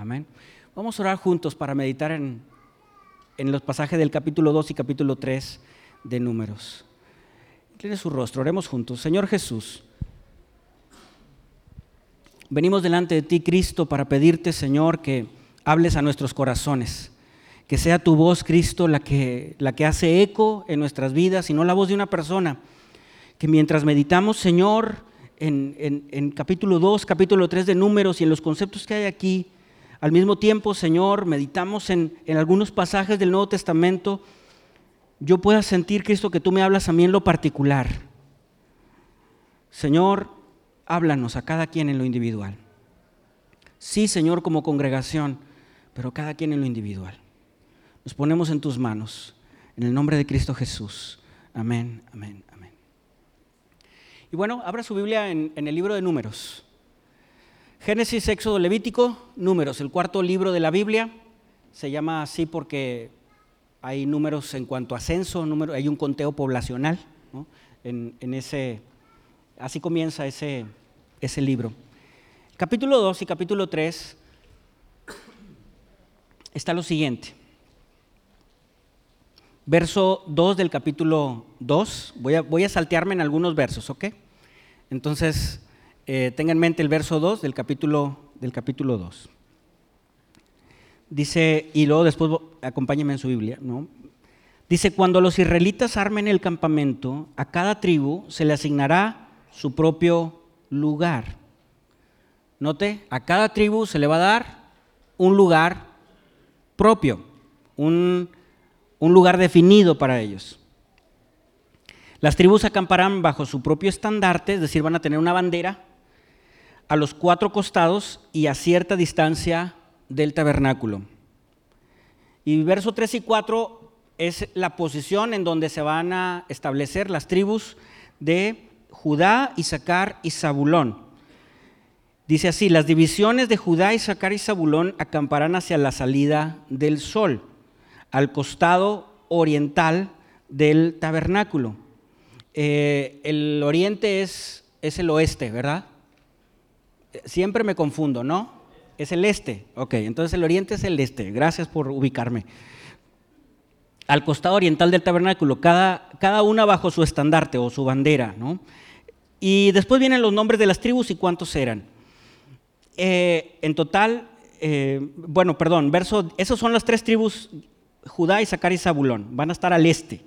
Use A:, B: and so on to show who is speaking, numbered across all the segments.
A: Amén. Vamos a orar juntos para meditar en, en los pasajes del capítulo 2 y capítulo 3 de Números. Tiene su rostro, oremos juntos. Señor Jesús, venimos delante de ti, Cristo, para pedirte, Señor, que hables a nuestros corazones. Que sea tu voz, Cristo, la que, la que hace eco en nuestras vidas y no la voz de una persona. Que mientras meditamos, Señor, en, en capítulo 2, capítulo 3 de Números y en los conceptos que hay aquí, al mismo tiempo, Señor, meditamos en, algunos pasajes del Nuevo Testamento, yo pueda sentir, Cristo, que tú me hablas a mí en lo particular. Señor, háblanos a cada quien en lo individual. Sí, Señor, como congregación, pero cada quien en lo individual. Nos ponemos en tus manos, en el nombre de Cristo Jesús. Amén, amén, amén. Y bueno, abra su Biblia en, en el libro de números. Génesis, Éxodo, Levítico, Números, el cuarto libro de la Biblia. Se llama así porque hay números en cuanto a censo, número, hay un conteo poblacional. En, ese, así comienza ese, ese libro. Capítulo 2 y capítulo 3 está lo siguiente. Verso 2 del capítulo 2, voy a, voy a saltearme en algunos versos, ¿ok? Entonces, eh, tenga en mente el verso 2 del capítulo, del capítulo 2. Dice, y luego después acompáñeme en su Biblia, ¿no? Dice, cuando los israelitas armen el campamento, a cada tribu se le asignará su propio lugar. Note, a cada tribu se le va a dar un lugar propio, un, un lugar definido para ellos. Las tribus acamparán bajo su propio estandarte, es decir, van a tener una bandera a los cuatro costados y a cierta distancia del tabernáculo. Y verso 3 y 4 es la posición en donde se van a establecer las tribus de Judá, Isaacar y Zabulón. Dice así, las divisiones de Judá, Isaacar y Zabulón acamparán hacia la salida del sol, al costado oriental del tabernáculo. Eh, el oriente es, es el oeste, ¿verdad? Siempre me confundo, ¿no? Es el este. Ok, entonces el oriente es el este. Gracias por ubicarme. Al costado oriental del tabernáculo, cada, cada una bajo su estandarte o su bandera, ¿no? Y después vienen los nombres de las tribus y cuántos eran. Eh, en total, eh, bueno, perdón, verso, esos son las tres tribus, Judá, Isaacar y Zabulón, van a estar al este.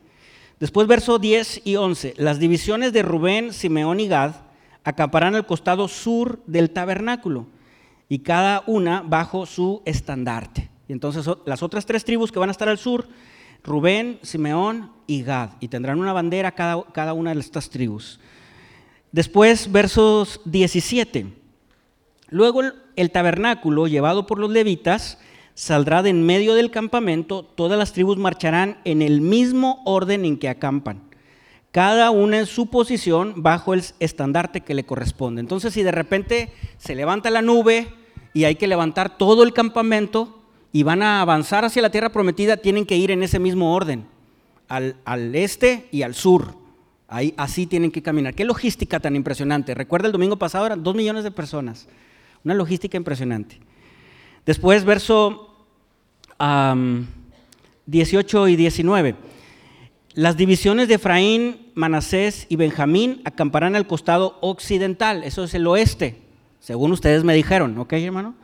A: Después verso 10 y 11, las divisiones de Rubén, Simeón y Gad, acamparán al costado sur del tabernáculo y cada una bajo su estandarte. Y entonces las otras tres tribus que van a estar al sur, Rubén, Simeón y Gad, y tendrán una bandera cada, cada una de estas tribus. Después, versos 17. Luego el tabernáculo, llevado por los levitas, saldrá de en medio del campamento, todas las tribus marcharán en el mismo orden en que acampan cada una en su posición bajo el estandarte que le corresponde. Entonces, si de repente se levanta la nube y hay que levantar todo el campamento y van a avanzar hacia la tierra prometida, tienen que ir en ese mismo orden, al, este y al sur. Ahí, así tienen que caminar. Qué logística tan impresionante. Recuerda el domingo pasado eran dos millones de personas. Una logística impresionante. Después, verso 18 y 19. Las divisiones de Efraín, Manasés y Benjamín acamparán al costado occidental, eso es el oeste, según ustedes me dijeron, ¿ok, hermano?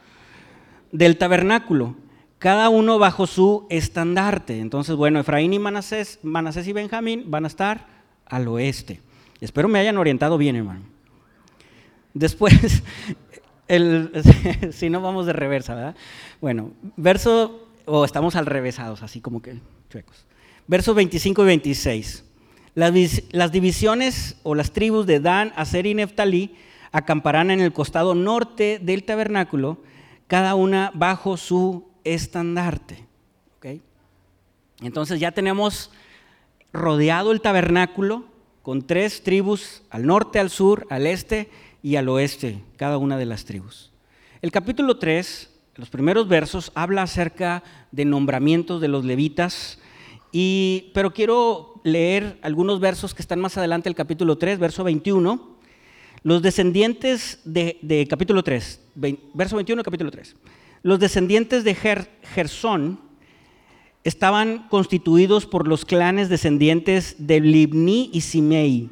A: Del tabernáculo, cada uno bajo su estandarte. Entonces, bueno, Efraín y Manasés, Manasés y Benjamín van a estar al oeste. Espero me hayan orientado bien, hermano. Después, si no vamos de reversa, ¿verdad? Bueno, verso, o estamos al revesados, así como que chuecos versos 25 y 26. Las, divisiones o las tribus de Dan, Aser y Neftalí acamparán en el costado norte del tabernáculo, cada una bajo su estandarte. Entonces ya tenemos rodeado el tabernáculo con tres tribus al norte, al sur, al este y al oeste, cada una de las tribus. El capítulo 3, los primeros versos, habla acerca de nombramientos de los levitas pero quiero leer algunos versos que están más adelante, el capítulo 3, verso 21. Los descendientes de, capítulo 3, verso 21, capítulo 3. los descendientes de Gersón estaban constituidos por los clanes descendientes de Libni y Simei.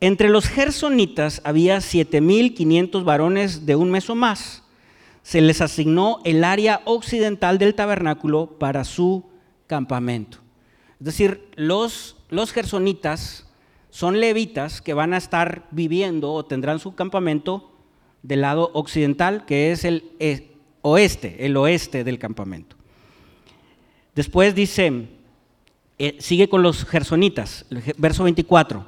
A: Entre los gersonitas había 7.500 varones de un mes o más. Se les asignó el área occidental del tabernáculo para su campamento. Es decir, los, los gersonitas son levitas que van a estar viviendo o tendrán su campamento del lado occidental, que es el eh, oeste, el oeste del campamento. Después dice, eh, sigue con los gersonitas, verso 24.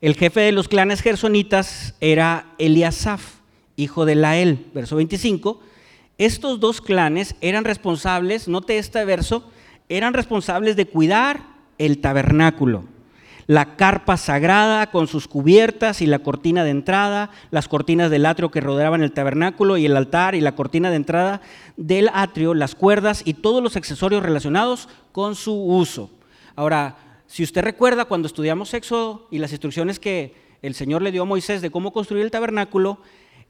A: El jefe de los clanes gersonitas era Eliasaf, hijo de Lael, verso 25. Estos dos clanes eran responsables, note este verso, eran responsables de cuidar el tabernáculo la carpa sagrada con sus cubiertas y la cortina de entrada, las cortinas del atrio que rodeaban el tabernáculo y el altar y la cortina de entrada del atrio, las cuerdas y todos los accesorios relacionados con su uso. Ahora, si usted recuerda cuando estudiamos Éxodo y las instrucciones que el Señor le dio a Moisés de cómo construir el tabernáculo,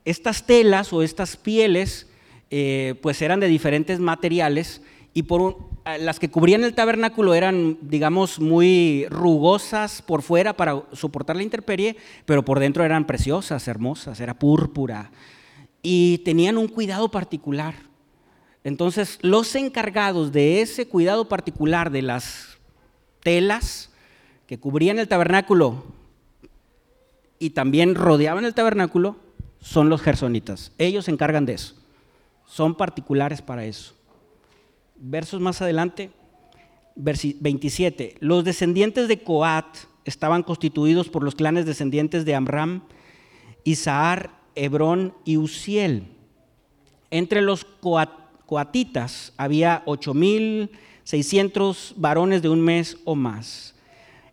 A: estas telas o estas pieles eh, pues eran de diferentes materiales y por las que cubrían el tabernáculo eran, digamos, muy rugosas por fuera para soportar la intemperie, pero por dentro eran preciosas, hermosas, era púrpura y tenían un cuidado particular. Entonces, los encargados de ese cuidado particular de las telas que cubrían el tabernáculo y también rodeaban el tabernáculo son los gersonitas. Ellos se encargan de eso. Son particulares para eso versos más adelante, 27, los descendientes de Coat estaban constituidos por los clanes descendientes de Amram, Isahar, Hebrón y Uziel. Entre los coatitas había 8.600 varones de un mes o más.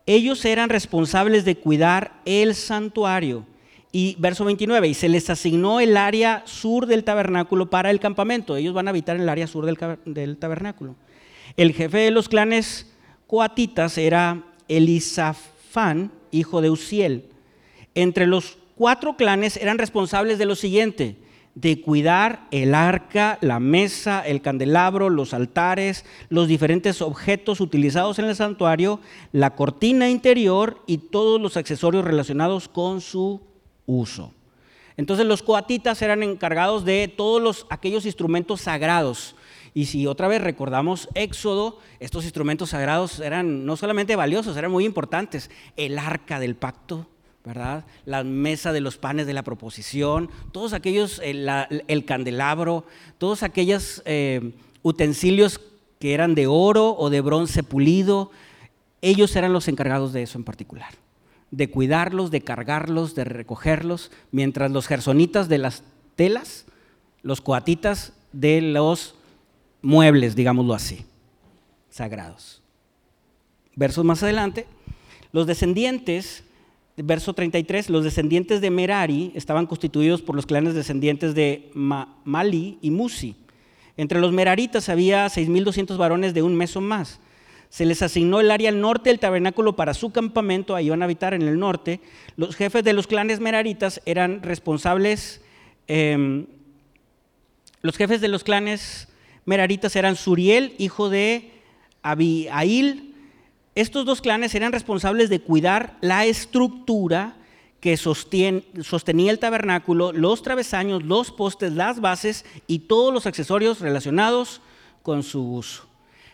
A: Ellos eran responsables de cuidar el santuario y verso 29, y se les asignó el área sur del tabernáculo para el campamento. Ellos van a habitar en el área sur del, tabernáculo. El jefe de los clanes coatitas era Elisafán, hijo de Uziel. Entre los cuatro clanes eran responsables de lo siguiente, de cuidar el arca, la mesa, el candelabro, los altares, los diferentes objetos utilizados en el santuario, la cortina interior y todos los accesorios relacionados con su uso. Entonces los coatitas eran encargados de todos los, aquellos instrumentos sagrados. Y si otra vez recordamos Éxodo, estos instrumentos sagrados eran no solamente valiosos, eran muy importantes. El arca del pacto, ¿verdad? La mesa de los panes de la proposición, todos aquellos, el, candelabro, todos aquellos eh, utensilios que eran de oro o de bronce pulido, ellos eran los encargados de eso en particular de cuidarlos, de cargarlos, de recogerlos, mientras los gersonitas de las telas, los coatitas de los muebles, digámoslo así, sagrados. Versos más adelante, los descendientes, verso 33, los descendientes de Merari estaban constituidos por los clanes descendientes de Mali y Musi. Entre los meraritas había 6.200 varones de un mes o más se les asignó el área al norte del tabernáculo para su campamento, ahí iban a habitar en el norte. Los jefes de los clanes meraritas eran responsables, em, los jefes de los clanes meraritas eran Suriel, hijo de Abiail. Estos dos clanes eran responsables de cuidar la estructura que sostenía el tabernáculo, los travesaños, los postes, las bases y todos los accesorios relacionados con su uso.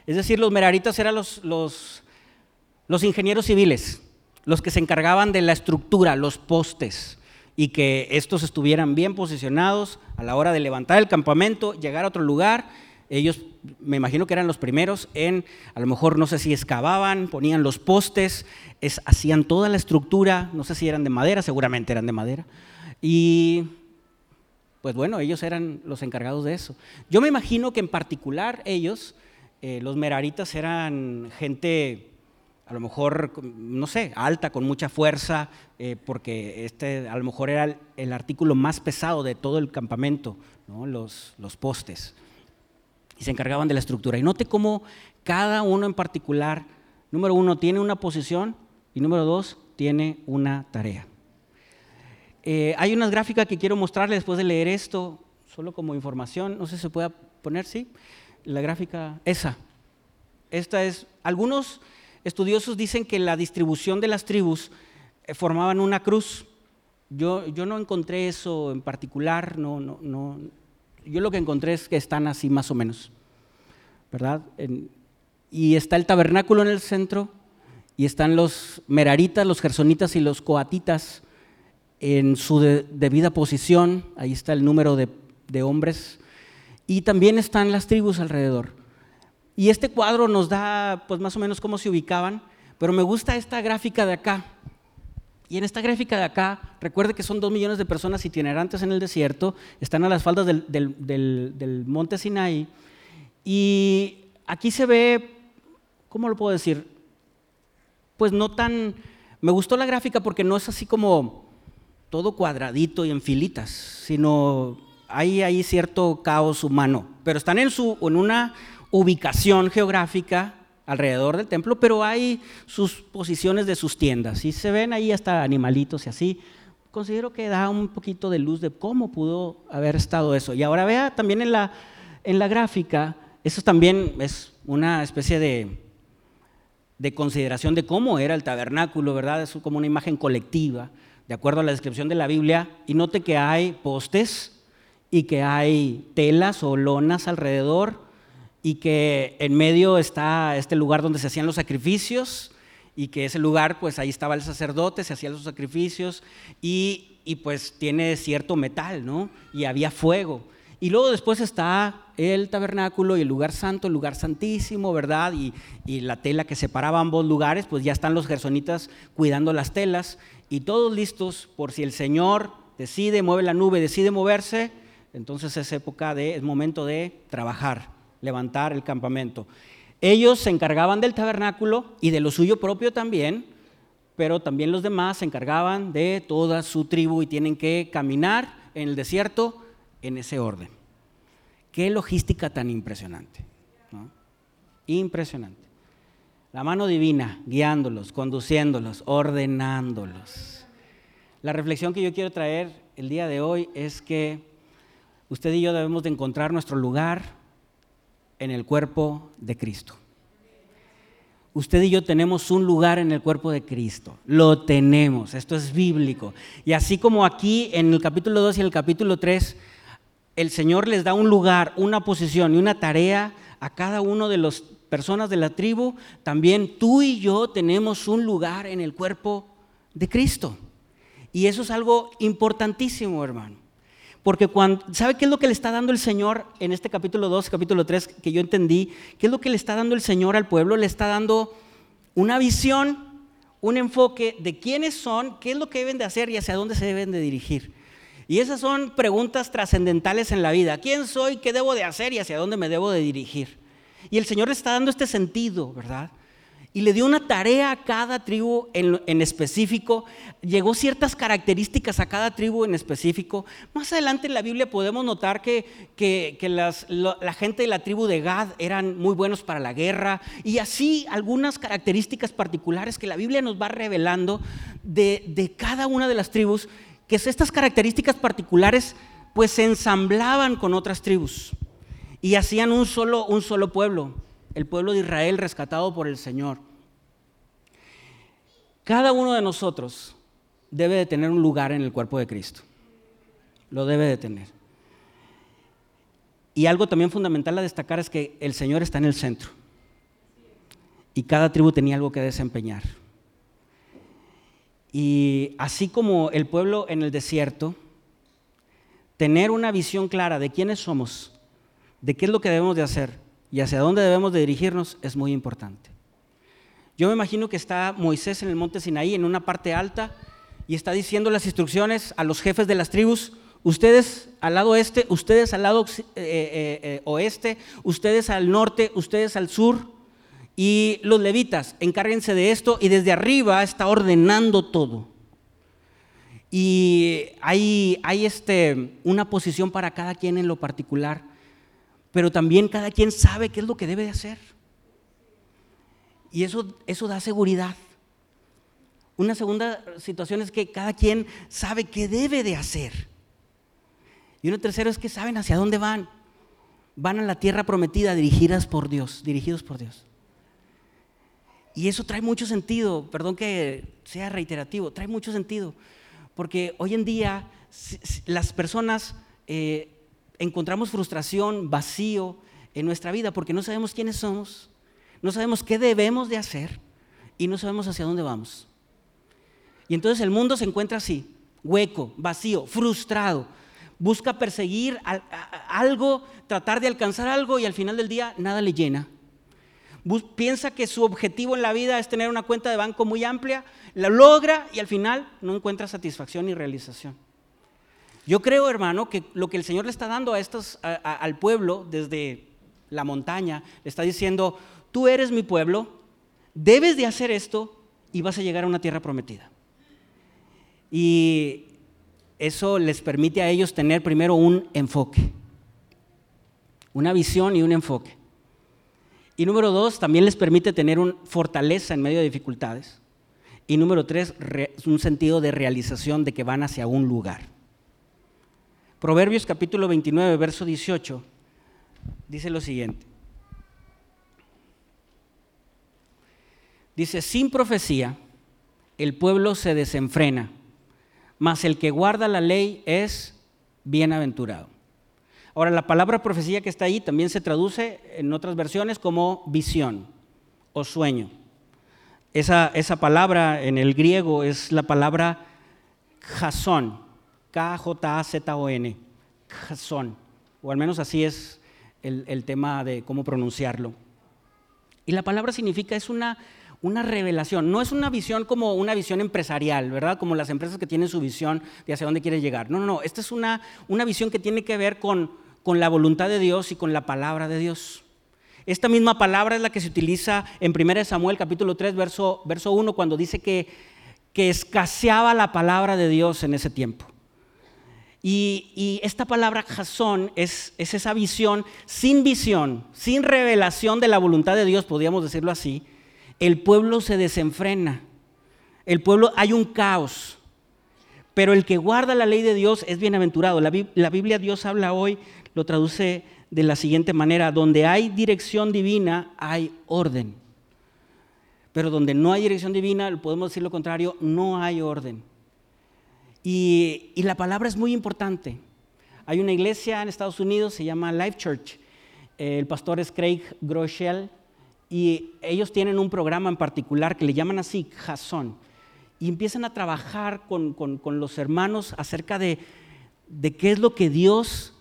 A: Es decir, los meraritas eran los, los, ingenieros civiles, los que se encargaban de la estructura, los postes, y que estos estuvieran bien posicionados a la hora de levantar el campamento, llegar a otro lugar. Ellos, me imagino que eran los primeros en, a lo mejor no sé si excavaban, ponían los postes, hacían toda la estructura, no sé si eran de madera, seguramente eran de madera. Y pues bueno, ellos eran los encargados de eso. Yo me imagino que en particular ellos eh, los meraritas eran gente, a lo mejor, no sé, alta, con mucha fuerza, eh, porque este a lo mejor era el, artículo más pesado de todo el campamento, los, los postes. Y se encargaban de la estructura. Y note cómo cada uno en particular, número uno, tiene una posición y número dos, tiene una tarea. Eh, hay una gráfica que quiero mostrarles después de leer esto, solo como información, no sé si se puede poner, sí, la gráfica, esa. Esta es, algunos estudiosos dicen que la distribución de las tribus eh, formaban una cruz. Yo, yo no encontré eso en particular, no, no, no. Yo lo que encontré es que están así más o menos, ¿verdad? y está el tabernáculo en el centro, y están los meraritas, los gersonitas y los coatitas en su debida posición, ahí está el número de, de hombres, y también están las tribus alrededor. Y este cuadro nos da pues más o menos cómo se ubicaban, pero me gusta esta gráfica de acá. Y en esta gráfica de acá, recuerde que son dos millones de personas itinerantes en el desierto, están a las faldas del, monte Sinai, y aquí se ve, ¿cómo lo puedo decir? Pues no tan... Me gustó la gráfica porque no es así como todo cuadradito y en filitas, sino hay ahí cierto caos humano, pero están en, su, en una ubicación geográfica alrededor del templo, pero hay sus posiciones de sus tiendas y se ven ahí hasta animalitos y así. Considero que da un poquito de luz de cómo pudo haber estado eso. Y ahora vea también en la, en la gráfica, eso también es una especie de, de consideración de cómo era el tabernáculo, ¿verdad? Es como una imagen colectiva, de acuerdo a la descripción de la Biblia. Y note que hay postes y que hay telas o lonas alrededor y que en medio está este lugar donde se hacían los sacrificios y que ese lugar, pues ahí estaba el sacerdote, se hacían los sacrificios y, y pues tiene cierto metal, ¿no? Y había fuego. Y luego después está el tabernáculo y el lugar santo, el lugar santísimo, ¿verdad? Y, y, la tela que separaba ambos lugares, pues ya están los gersonitas cuidando las telas y todos listos por si el Señor decide, mueve la nube, decide moverse, entonces es época de, momento de trabajar levantar el campamento. Ellos se encargaban del tabernáculo y de lo suyo propio también, pero también los demás se encargaban de toda su tribu y tienen que caminar en el desierto en ese orden. Qué logística tan impresionante. Impresionante. La mano divina guiándolos, conduciéndolos, ordenándolos. La reflexión que yo quiero traer el día de hoy es que usted y yo debemos de encontrar nuestro lugar en el cuerpo de Cristo. Usted y yo tenemos un lugar en el cuerpo de Cristo. Lo tenemos. Esto es bíblico. Y así como aquí en el capítulo 2 y en el capítulo 3, el Señor les da un lugar, una posición y una tarea a cada uno de las personas de la tribu, también tú y yo tenemos un lugar en el cuerpo de Cristo. Y eso es algo importantísimo, hermano. Porque cuando, ¿sabe qué es lo que le está dando el Señor en este capítulo 2, capítulo 3 que yo entendí? ¿Qué es lo que le está dando el Señor al pueblo? Le está dando una visión, un enfoque de quiénes son, qué es lo que deben de hacer y hacia dónde se deben de dirigir. Y esas son preguntas trascendentales en la vida. ¿Quién soy? ¿Qué debo de hacer y hacia dónde me debo de dirigir? Y el Señor le está dando este sentido, ¿verdad? Y le dio una tarea a cada tribu en, específico, llegó ciertas características a cada tribu en específico. Más adelante en la Biblia podemos notar que, que, la gente de la tribu de Gad eran muy buenos para la guerra y así algunas características particulares que la Biblia nos va revelando de, de cada una de las tribus, que estas características particulares pues se ensamblaban con otras tribus y hacían un solo, un solo pueblo el pueblo de Israel rescatado por el Señor. Cada uno de nosotros debe de tener un lugar en el cuerpo de Cristo. Lo debe de tener. Y algo también fundamental a destacar es que el Señor está en el centro. Y cada tribu tenía algo que desempeñar. Y así como el pueblo en el desierto, tener una visión clara de quiénes somos, de qué es lo que debemos de hacer, y hacia dónde debemos de dirigirnos es muy importante. Yo me imagino que está Moisés en el monte Sinaí, en una parte alta, y está diciendo las instrucciones a los jefes de las tribus, ustedes al lado este, ustedes al lado eh, eh, eh, oeste, ustedes al norte, ustedes al sur, y los levitas, encárguense de esto, y desde arriba está ordenando todo. Y hay, hay este, una posición para cada quien en lo particular pero también cada quien sabe qué es lo que debe de hacer. Y eso, eso da seguridad. Una segunda situación es que cada quien sabe qué debe de hacer. Y uno tercero es que saben hacia dónde van. Van a la tierra prometida dirigidas por Dios, dirigidos por Dios. Y eso trae mucho sentido, perdón que sea reiterativo, trae mucho sentido, porque hoy en día las personas eh, encontramos frustración, vacío en nuestra vida, porque no sabemos quiénes somos, no sabemos qué debemos de hacer y no sabemos hacia dónde vamos. Y entonces el mundo se encuentra así, hueco, vacío, frustrado, busca perseguir algo, tratar de alcanzar algo y al final del día nada le llena piensa que su objetivo en la vida es tener una cuenta de banco muy amplia, la logra y al final no encuentra satisfacción ni realización. Yo creo, hermano, que lo que el Señor le está dando a estos, al pueblo desde la montaña, le está diciendo, tú eres mi pueblo, debes de hacer esto y vas a llegar a una tierra prometida. Y eso les permite a ellos tener primero un enfoque, una visión y un enfoque. Y número dos, también les permite tener una fortaleza en medio de dificultades. Y número tres, un sentido de realización de que van hacia un lugar. Proverbios capítulo 29, verso 18, dice lo siguiente. Dice, sin profecía el pueblo se desenfrena, mas el que guarda la ley es bienaventurado. Ahora, la palabra profecía que está ahí también se traduce en otras versiones como visión o sueño. Esa, esa palabra en el griego es la palabra jason, K-J-A-Z-O-N, jason, o al menos así es el, tema de cómo pronunciarlo. Y la palabra significa, es una, una revelación, no es una visión como una visión empresarial, ¿verdad? Como las empresas que tienen su visión de hacia dónde quieren llegar. No, no, no, esta es una, una visión que tiene que ver con con la voluntad de Dios y con la palabra de Dios. Esta misma palabra es la que se utiliza en 1 Samuel capítulo 3, verso, verso 1, cuando dice que, que escaseaba la palabra de Dios en ese tiempo. Y, esta palabra jazón es, es, esa visión sin visión, sin revelación de la voluntad de Dios, podríamos decirlo así. El pueblo se desenfrena, el pueblo hay un caos, pero el que guarda la ley de Dios es bienaventurado. La, la Biblia Dios habla hoy lo traduce de la siguiente manera, donde hay dirección divina, hay orden. Pero donde no hay dirección divina, podemos decir lo contrario, no hay orden. Y, la palabra es muy importante. Hay una iglesia en Estados Unidos, se llama Life Church. El pastor es Craig Groeschel y ellos tienen un programa en particular que le llaman así, Jason. Y empiezan a trabajar con, los hermanos acerca de, de qué es lo que Dios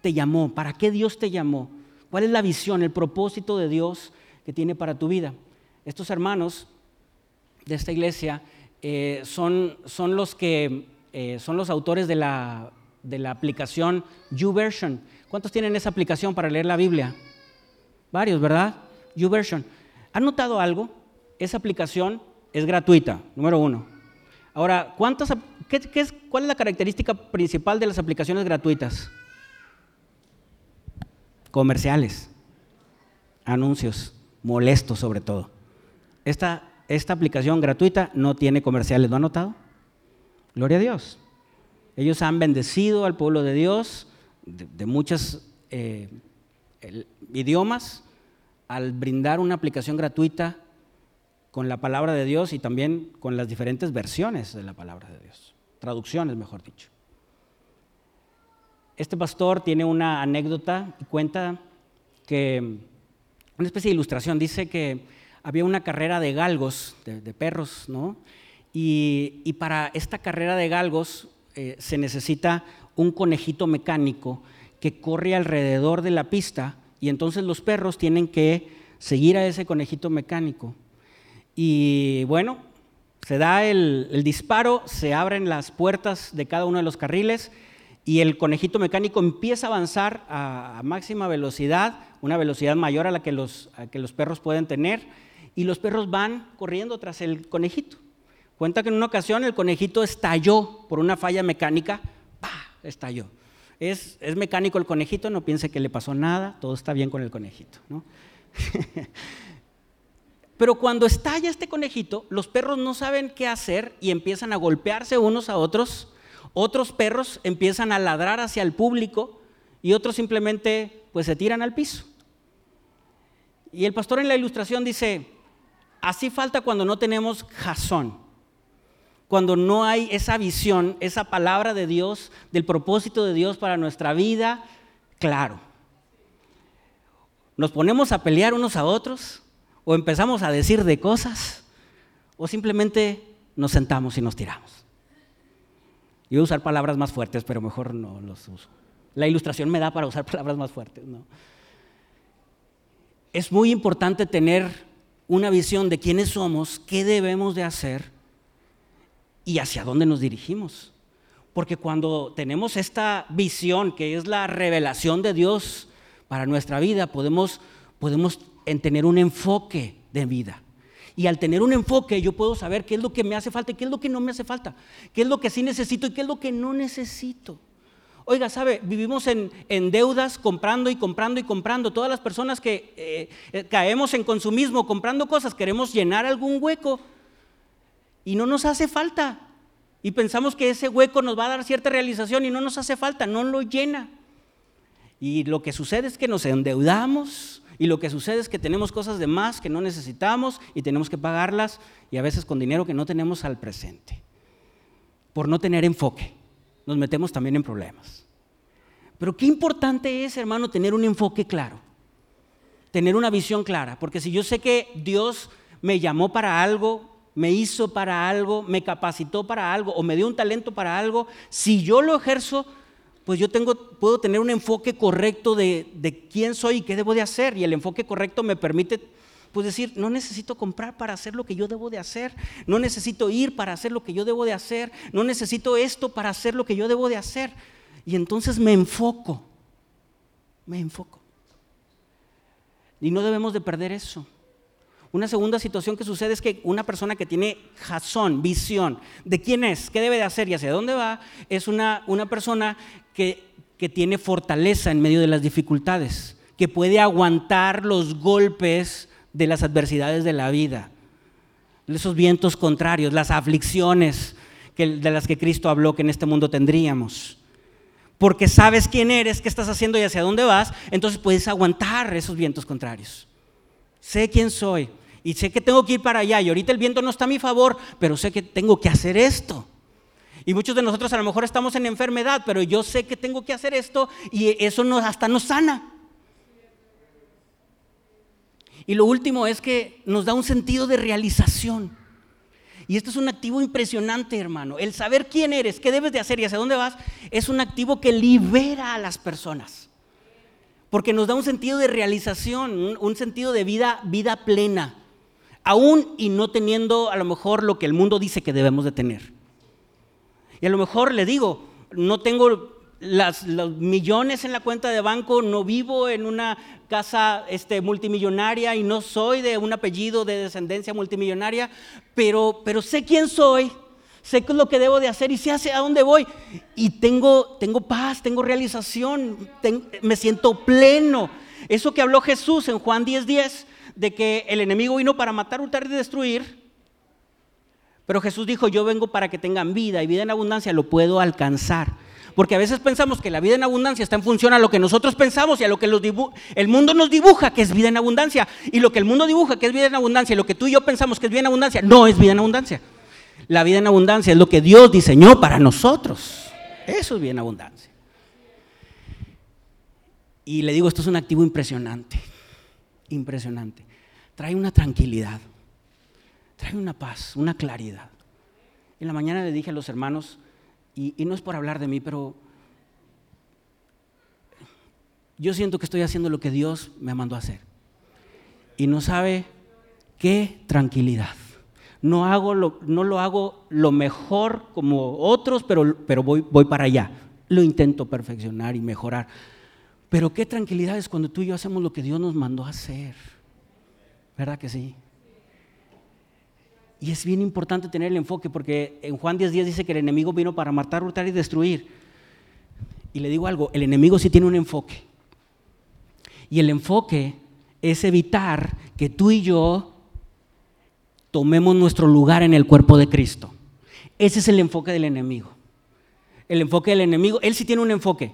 A: te llamó? ¿Para qué Dios te llamó? ¿Cuál es la visión, el propósito de Dios que tiene para tu vida? Estos hermanos de esta iglesia eh, son, son, los que eh, son los autores de la, de la aplicación YouVersion. ¿Cuántos tienen esa aplicación para leer la Biblia? Varios, ¿verdad? YouVersion. ¿Han notado algo? Esa aplicación es gratuita, número uno. Ahora, ¿cuántas, qué, es, ¿cuál es la característica principal de las aplicaciones gratuitas? Comerciales, anuncios, molestos sobre todo. Esta, esta aplicación gratuita no tiene comerciales, ¿lo han notado? Gloria a Dios. Ellos han bendecido al pueblo de Dios de, muchos eh, idiomas al brindar una aplicación gratuita con la palabra de Dios y también con las diferentes versiones de la palabra de Dios, traducciones, mejor dicho. Este pastor tiene una anécdota y cuenta que, una especie de ilustración, dice que había una carrera de galgos, de, perros, ¿no? Y, para esta carrera de galgos eh, se necesita un conejito mecánico que corre alrededor de la pista y entonces los perros tienen que seguir a ese conejito mecánico. Y bueno, se da el disparo, se abren las puertas de cada uno de los carriles y el conejito mecánico empieza a avanzar a, máxima velocidad, una velocidad mayor a la que los, que los perros pueden tener, y los perros van corriendo tras el conejito. Cuenta que en una ocasión el conejito estalló por una falla mecánica, ¡pah! estalló. Es, mecánico el conejito, no piense que le pasó nada, todo está bien con el conejito. Pero cuando estalla este conejito, los perros no saben qué hacer y empiezan a golpearse unos a otros Otros perros empiezan a ladrar hacia el público y otros simplemente pues se tiran al piso. Y el pastor en la ilustración dice, así falta cuando no tenemos jazón, cuando no hay esa visión, esa palabra de Dios, del propósito de Dios para nuestra vida, claro. Nos ponemos a pelear unos a otros o empezamos a decir de cosas o simplemente nos sentamos y nos tiramos. Yo voy a usar palabras más fuertes, pero mejor no los uso. La ilustración me da para usar palabras más fuertes. Es muy importante tener una visión de quiénes somos, qué debemos de hacer y hacia dónde nos dirigimos. Porque cuando tenemos esta visión que es la revelación de Dios para nuestra vida, podemos, podemos tener un enfoque de vida. Y al tener un enfoque yo puedo saber qué es lo que me hace falta y qué es lo que no me hace falta, qué es lo que sí necesito y qué es lo que no necesito. Oiga, sabe, vivimos en, deudas, comprando y comprando y comprando. Todas las personas que eh, eh, caemos en consumismo, comprando cosas, queremos llenar algún hueco y no nos hace falta. Y pensamos que ese hueco nos va a dar cierta realización y no nos hace falta, no lo llena. Y lo que sucede es que nos endeudamos, y lo que sucede es que tenemos cosas de más que no necesitamos y tenemos que pagarlas y a veces con dinero que no tenemos al presente. Por no tener enfoque, nos metemos también en problemas. Pero qué importante es, hermano, tener un enfoque claro, tener una visión clara, porque si yo sé que Dios me llamó para algo, me hizo para algo, me capacitó para algo o me dio un talento para algo, si yo lo ejerzo, pues yo tengo, puedo tener un enfoque correcto de, quién soy y qué debo de hacer. Y el enfoque correcto me permite pues decir, no necesito comprar para hacer lo que yo debo de hacer, no necesito ir para hacer lo que yo debo de hacer, no necesito esto para hacer lo que yo debo de hacer. Y entonces me enfoco, me enfoco. Y no debemos de perder eso. Una segunda situación que sucede es que una persona que tiene jazón, visión de quién es, qué debe de hacer y hacia dónde va, es una, una persona que, que tiene fortaleza en medio de las dificultades, que puede aguantar los golpes de las adversidades de la vida, esos vientos contrarios, las aflicciones de las que Cristo habló que en este mundo tendríamos. Porque sabes quién eres, qué estás haciendo y hacia dónde vas, entonces puedes aguantar esos vientos contrarios. Sé quién soy y sé que tengo que ir para allá y ahorita el viento no está a mi favor, pero sé que tengo que hacer esto. Y muchos de nosotros a lo mejor estamos en enfermedad, pero yo sé que tengo que hacer esto y eso hasta nos sana. Y lo último es que nos da un sentido de realización. Y esto es un activo impresionante, hermano. El saber quién eres, qué debes de hacer y hacia dónde vas, es un activo que libera a las personas. Porque nos da un sentido de realización, un, sentido de vida, vida plena. Aún y no teniendo a lo mejor lo que el mundo dice que debemos de tener. Y a lo mejor le digo, no tengo los millones en la cuenta de banco, no vivo en una casa este, multimillonaria y no soy de un apellido de descendencia multimillonaria, pero, pero sé quién soy, sé qué lo que debo de hacer y sé hacia dónde voy. Y tengo, tengo paz, tengo realización, me siento pleno. Eso que habló Jesús en Juan 10:10, 10, de que el enemigo vino para matar, hurtar y destruir, pero Jesús dijo, yo vengo para que tengan vida y vida en abundancia, lo puedo alcanzar. Porque a veces pensamos que la vida en abundancia está en función a lo que nosotros pensamos y a lo que el mundo nos dibuja que es vida en abundancia. Y lo que el mundo dibuja que es vida en abundancia y lo que tú y yo pensamos que es vida en abundancia, no es vida en abundancia. La vida en abundancia es lo que Dios diseñó para nosotros. Eso es vida en abundancia. Y le digo, esto es un activo impresionante, impresionante. Trae una tranquilidad trae una paz, una claridad. En la mañana le dije a los hermanos, y, no es por hablar de mí, pero yo siento que estoy haciendo lo que Dios me mandó a hacer. Y no sabe qué tranquilidad. No, hago lo, no lo hago lo mejor como otros, pero, pero voy, voy para allá. Lo intento perfeccionar y mejorar. Pero qué tranquilidad es cuando tú y yo hacemos lo que Dios nos mandó a hacer. ¿Verdad que sí? Y es bien importante tener el enfoque porque en Juan 10.10 10 dice que el enemigo vino para matar, hurtar y destruir. Y le digo algo, el enemigo sí tiene un enfoque. Y el enfoque es evitar que tú y yo tomemos nuestro lugar en el cuerpo de Cristo. Ese es el enfoque del enemigo. el enfoque del enemigo, él sí tiene un enfoque.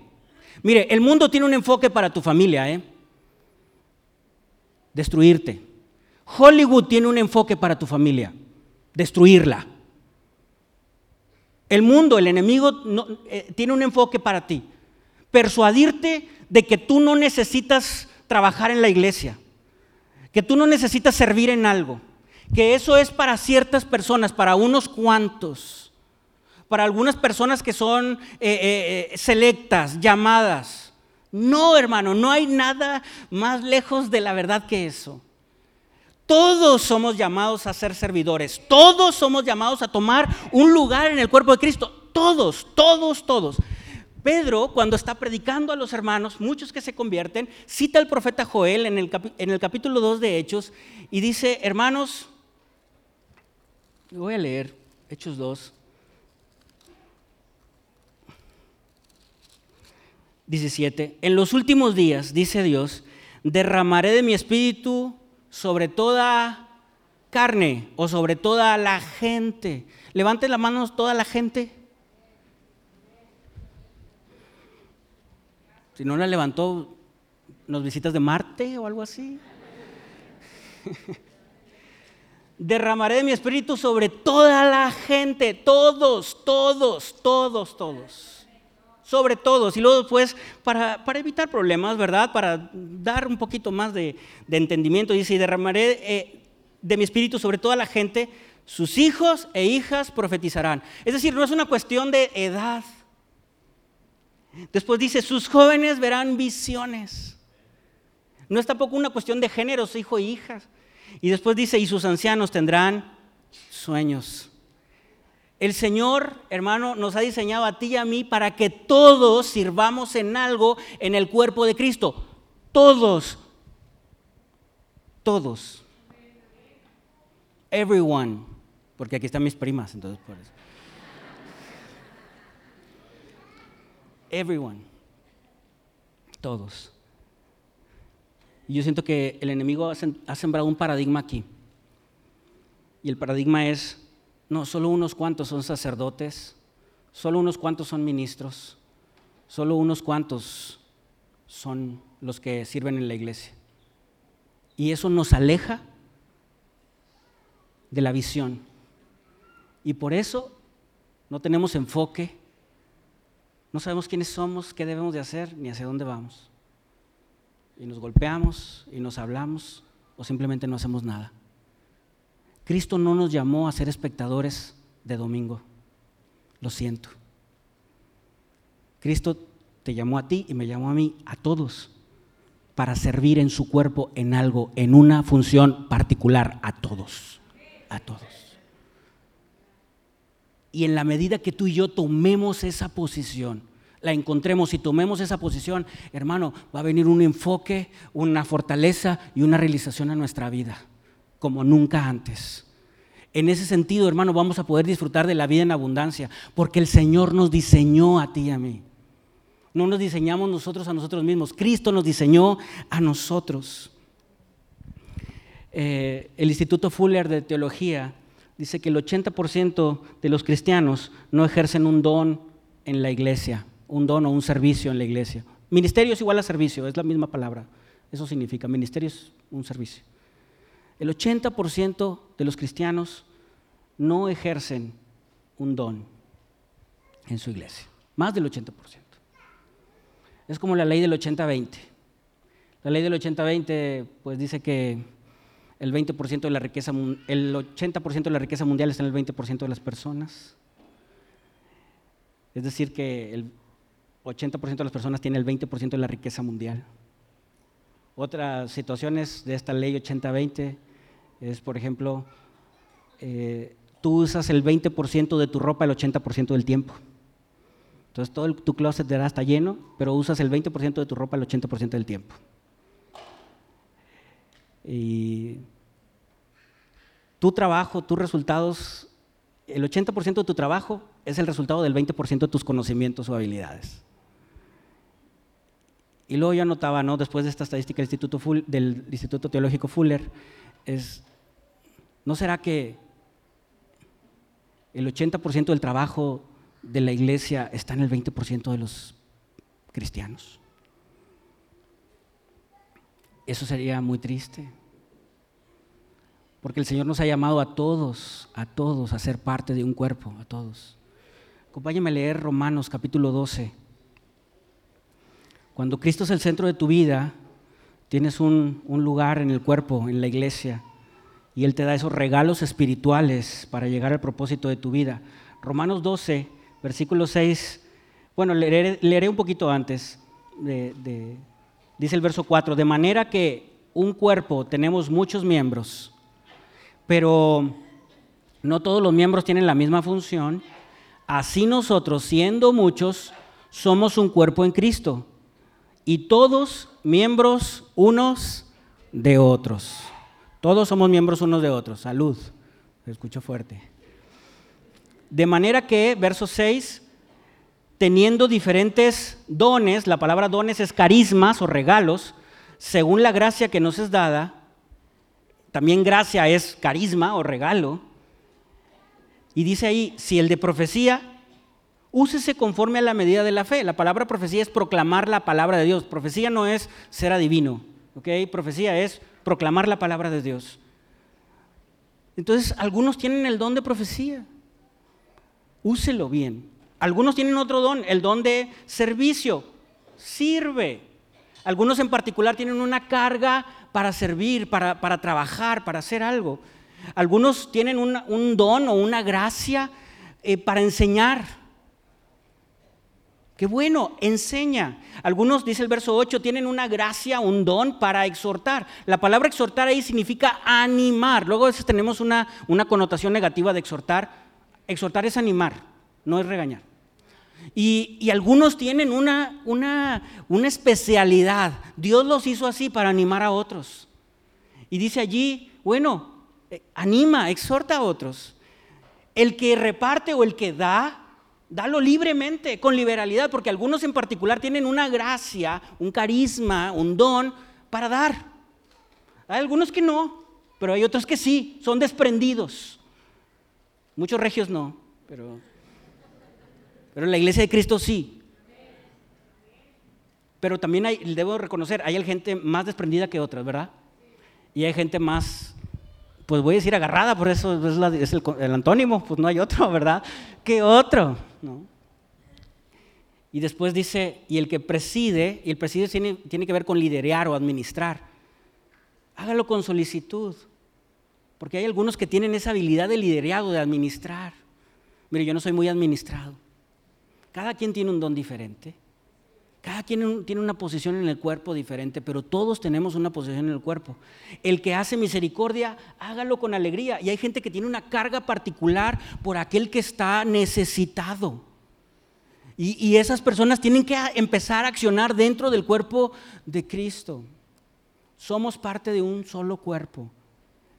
A: Mire, el mundo tiene un enfoque para tu familia, ¿eh? Destruirte. Hollywood tiene un enfoque para tu familia, destruirla. El mundo, el enemigo, eh, tiene un enfoque para ti, persuadirte de que tú no necesitas trabajar en la iglesia, que tú no necesitas servir en algo, que eso es para ciertas personas, para unos cuantos, para algunas personas que son eh, eh, selectas, llamadas. No, hermano, no hay nada más lejos de la verdad que eso. Todos somos llamados a ser servidores, todos somos llamados a tomar un lugar en el cuerpo de Cristo, todos, todos, todos. Pedro, cuando está predicando a los hermanos, muchos que se convierten, cita al profeta Joel en el, capítulo 2 de Hechos y dice, hermanos, voy a leer Hechos 2. 17. En los últimos días, dice Dios, derramaré de mi espíritu sobre toda carne o sobre toda la gente. Levante la mano toda la gente. Si no la levantó, ¿nos visitas de Marte o algo así? Derramaré de mi espíritu sobre toda la gente, todos, todos, todos, todos sobre todos. Y luego después, para, evitar problemas, ¿verdad? Para dar un poquito más de, entendimiento, dice, y derramaré eh, de mi espíritu sobre toda la gente, sus hijos e hijas profetizarán. Es decir, no es una cuestión de edad. Después dice, sus jóvenes verán visiones. No es tampoco una cuestión de géneros, hijo e hijas. Y después dice, y sus ancianos tendrán sueños. El Señor, hermano, nos ha diseñado a ti y a mí para que todos sirvamos en algo en el cuerpo de Cristo. Todos. Todos. Everyone. Porque aquí están mis primas, entonces por eso. Everyone. Todos. Y yo siento que el enemigo ha sembrado un paradigma aquí. Y el paradigma es no, solo unos cuantos son sacerdotes, solo unos cuantos son ministros, solo unos cuantos son los que sirven en la iglesia. Y eso nos aleja de la visión. Y por eso no tenemos enfoque, no sabemos quiénes somos, qué debemos de hacer, ni hacia dónde vamos. Y nos golpeamos y nos hablamos o simplemente no hacemos nada. Cristo no nos llamó a ser espectadores de domingo. Lo siento. Cristo te llamó a ti y me llamó a mí, a todos, para servir en su cuerpo en algo, en una función particular, a todos, a todos. Y en la medida que tú y yo tomemos esa posición, la encontremos y tomemos esa posición, hermano, va a venir un enfoque, una fortaleza y una realización a nuestra vida como nunca antes. En ese sentido, hermano, vamos a poder disfrutar de la vida en abundancia, porque el Señor nos diseñó a ti y a mí. No nos diseñamos nosotros a nosotros mismos, Cristo nos diseñó a nosotros. Eh, el Instituto Fuller de Teología dice que el 80% de los cristianos no ejercen un don en la iglesia, un don o un servicio en la iglesia. Ministerio es igual a servicio, es la misma palabra. Eso significa, ministerio es un servicio. El 80% de los cristianos no ejercen un don en su iglesia, más del 80%. Es como la ley del 80-20. La ley del 80-20 pues dice que el 20% de la riqueza el 80% de la riqueza mundial está en el 20% de las personas. Es decir que el 80% de las personas tiene el 20% de la riqueza mundial. Otras situaciones de esta ley 80-20 es, por ejemplo, eh, tú usas el 20% de tu ropa el 80% del tiempo. Entonces todo tu closet está lleno, pero usas el 20% de tu ropa el 80% del tiempo. Y tu trabajo, tus resultados, el 80% de tu trabajo es el resultado del 20% de tus conocimientos o habilidades. Y luego yo anotaba, ¿no? después de esta estadística del Instituto, del Instituto Teológico Fuller, es, ¿no será que el 80% del trabajo de la iglesia está en el 20% de los cristianos. Eso sería muy triste. Porque el Señor nos ha llamado a todos, a todos, a ser parte de un cuerpo, a todos. Acompáñame a leer Romanos capítulo 12. Cuando Cristo es el centro de tu vida, tienes un, un, lugar en el cuerpo, en la iglesia, y Él te da esos regalos espirituales para llegar al propósito de tu vida. Romanos 12, versículo 6, bueno, leeré, un poquito antes, dice el verso 4, de manera que un cuerpo tenemos muchos miembros, pero no todos los miembros tienen la misma función, así nosotros, siendo muchos, somos un cuerpo en Cristo y todos miembros unos de otros. Todos somos miembros unos de otros. Salud. escucho fuerte. De manera que, verso 6, teniendo diferentes dones, la palabra dones es carismas o regalos, según la gracia que nos es dada, también gracia es carisma o regalo. Y dice ahí, si el de profecía úsese conforme a la medida de la fe. La palabra profecía es proclamar la palabra de Dios. Profecía no es ser adivino, ¿ok? Profecía es proclamar la palabra de Dios. Entonces, algunos tienen el don de profecía. Úselo bien. Algunos tienen otro don, el don de servicio. Sirve. Algunos en particular tienen una carga para servir, para, trabajar, para hacer algo. Algunos tienen un don o una gracia eh, para enseñar. Qué bueno, enseña. Algunos, dice el verso 8, tienen una gracia, un don para exhortar. La palabra exhortar ahí significa animar. Luego a veces tenemos una, una connotación negativa de exhortar. Exhortar es animar, no es regañar. Y, y algunos tienen una, una, una especialidad. Dios los hizo así para animar a otros. Y dice allí, bueno, eh, anima, exhorta a otros. El que reparte o el que da Dalo libremente, con liberalidad, porque algunos en particular tienen una gracia, un carisma, un don para dar. Hay algunos que no, pero hay otros que sí, son desprendidos. Muchos regios no, pero, pero la iglesia de Cristo sí. Pero también hay, debo reconocer, hay gente más desprendida que otras, ¿verdad? Y hay gente más pues voy a decir agarrada, por eso es, el, antónimo, pues no hay otro, ¿verdad? ¿Qué otro? ¿No? Y después dice, y el que preside, y el preside tiene, tiene que ver con liderear o administrar, hágalo con solicitud, porque hay algunos que tienen esa habilidad de lidereado, de administrar. Mire, yo no soy muy administrado. Cada quien tiene un don diferente. Cada quien tiene una posición en el cuerpo diferente, pero todos tenemos una posición en el cuerpo. El que hace misericordia, hágalo con alegría. Y hay gente que tiene una carga particular por aquel que está necesitado. Y, esas personas tienen que empezar a accionar dentro del cuerpo de Cristo. Somos parte de un solo cuerpo.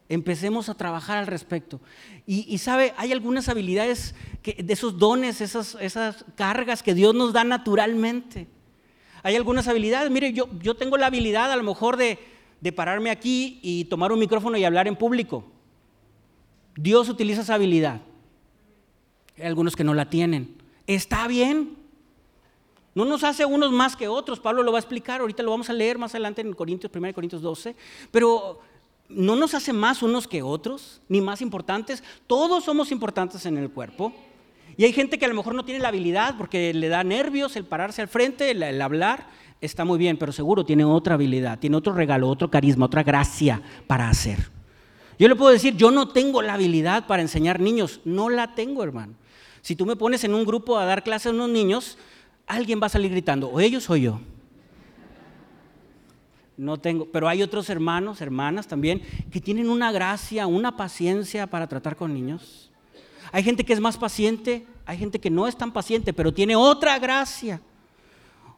A: Empecemos a trabajar al respecto. Y, sabe, hay algunas habilidades, de esos dones, esas, esas cargas que Dios nos da naturalmente. Hay algunas habilidades. Mire, yo, yo tengo la habilidad a lo mejor de, de pararme aquí y tomar un micrófono y hablar en público. Dios utiliza esa habilidad. Hay algunos que no la tienen. Está bien. No nos hace unos más que otros. Pablo lo va a explicar. Ahorita lo vamos a leer más adelante en Corintios, 1 Corintios 12. Pero no nos hace más unos que otros, ni más importantes. Todos somos importantes en el cuerpo. Y hay gente que a lo mejor no tiene la habilidad porque le da nervios el pararse al frente, el, hablar. Está muy bien, pero seguro tiene otra habilidad, tiene otro regalo, otro carisma, otra gracia para hacer. Yo le puedo decir, yo no tengo la habilidad para enseñar niños, no la tengo, hermano. Si tú me pones en un grupo a dar clases a unos niños, alguien va a salir gritando, o ellos o yo. No tengo, pero hay otros hermanos, hermanas también, que tienen una gracia, una paciencia para tratar con niños. Hay gente que es más paciente, hay gente que no es tan paciente, pero tiene otra gracia,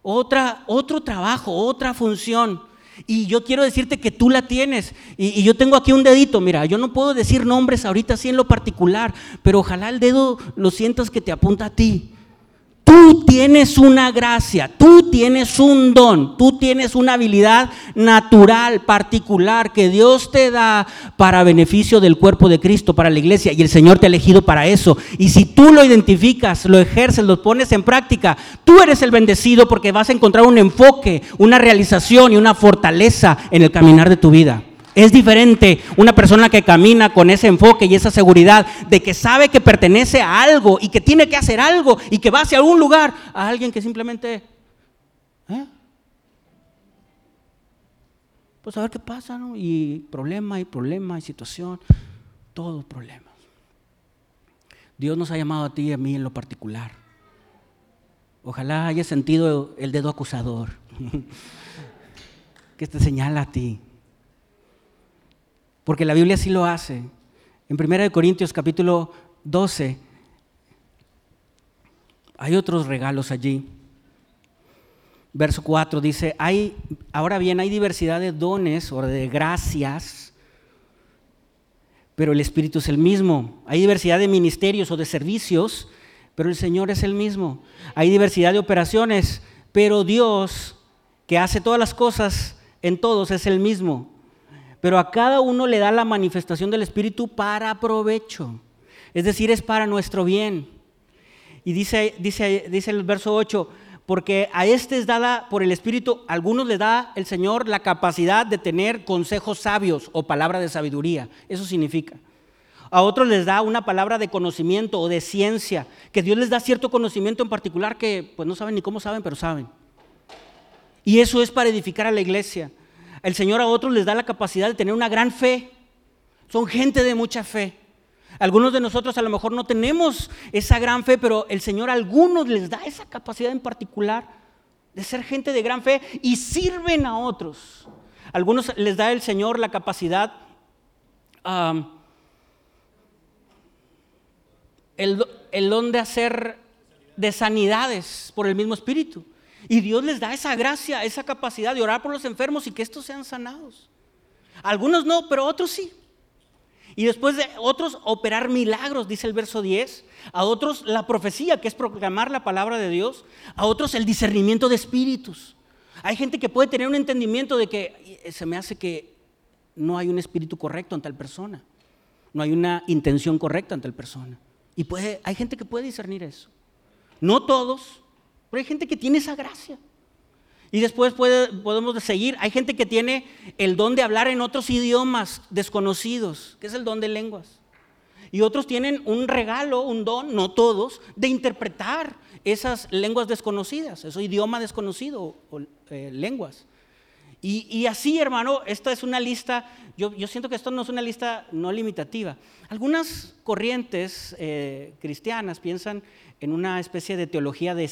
A: otra, otro trabajo, otra función. Y yo quiero decirte que tú la tienes. Y, yo tengo aquí un dedito, mira, yo no puedo decir nombres ahorita así en lo particular, pero ojalá el dedo lo sientas que te apunta a ti. Tú tienes una gracia, tú tienes un don, tú tienes una habilidad natural, particular, que Dios te da para beneficio del cuerpo de Cristo, para la iglesia, y el Señor te ha elegido para eso. Y si tú lo identificas, lo ejerces, lo pones en práctica, tú eres el bendecido porque vas a encontrar un enfoque, una realización y una fortaleza en el caminar de tu vida. Es diferente una persona que camina con ese enfoque y esa seguridad de que sabe que pertenece a algo y que tiene que hacer algo y que va hacia algún lugar, a alguien que simplemente, ¿eh? pues a ver qué pasa, ¿no? Y problema y problema y situación, todo problema. Dios nos ha llamado a ti y a mí en lo particular. Ojalá haya sentido el dedo acusador que te señala a ti porque la Biblia sí lo hace. En 1 Corintios capítulo 12 hay otros regalos allí. Verso 4 dice, hay, ahora bien, hay diversidad de dones o de gracias, pero el Espíritu es el mismo. Hay diversidad de ministerios o de servicios, pero el Señor es el mismo. Hay diversidad de operaciones, pero Dios, que hace todas las cosas en todos, es el mismo pero a cada uno le da la manifestación del Espíritu para provecho. Es decir, es para nuestro bien. Y dice, dice, dice el verso 8, porque a este es dada por el Espíritu, a algunos le da el Señor la capacidad de tener consejos sabios o palabra de sabiduría. Eso significa. A otros les da una palabra de conocimiento o de ciencia, que Dios les da cierto conocimiento en particular que pues no saben ni cómo saben, pero saben. Y eso es para edificar a la iglesia. El Señor a otros les da la capacidad de tener una gran fe. Son gente de mucha fe. Algunos de nosotros a lo mejor no tenemos esa gran fe, pero el Señor a algunos les da esa capacidad en particular de ser gente de gran fe y sirven a otros. Algunos les da el Señor la capacidad, el, el don de hacer de sanidades por el mismo Espíritu. Y Dios les da esa gracia, esa capacidad de orar por los enfermos y que estos sean sanados. Algunos no, pero otros sí. Y después de otros operar milagros, dice el verso 10. A otros la profecía, que es proclamar la palabra de Dios. A otros el discernimiento de espíritus. Hay gente que puede tener un entendimiento de que se me hace que no hay un espíritu correcto ante tal persona. No hay una intención correcta ante tal persona. Y hay gente que puede discernir eso. No todos, pero hay gente que tiene esa gracia. Y después podemos seguir. Hay gente que tiene el don de hablar en otros idiomas desconocidos, que es el don de lenguas. Y otros tienen un regalo, un don, no todos, de interpretar esas lenguas desconocidas, ese idioma desconocido o eh, lenguas. Y, así, hermano, esta es una lista, yo, siento que esto no es una lista no limitativa. Algunas corrientes eh, cristianas piensan en una especie de teología de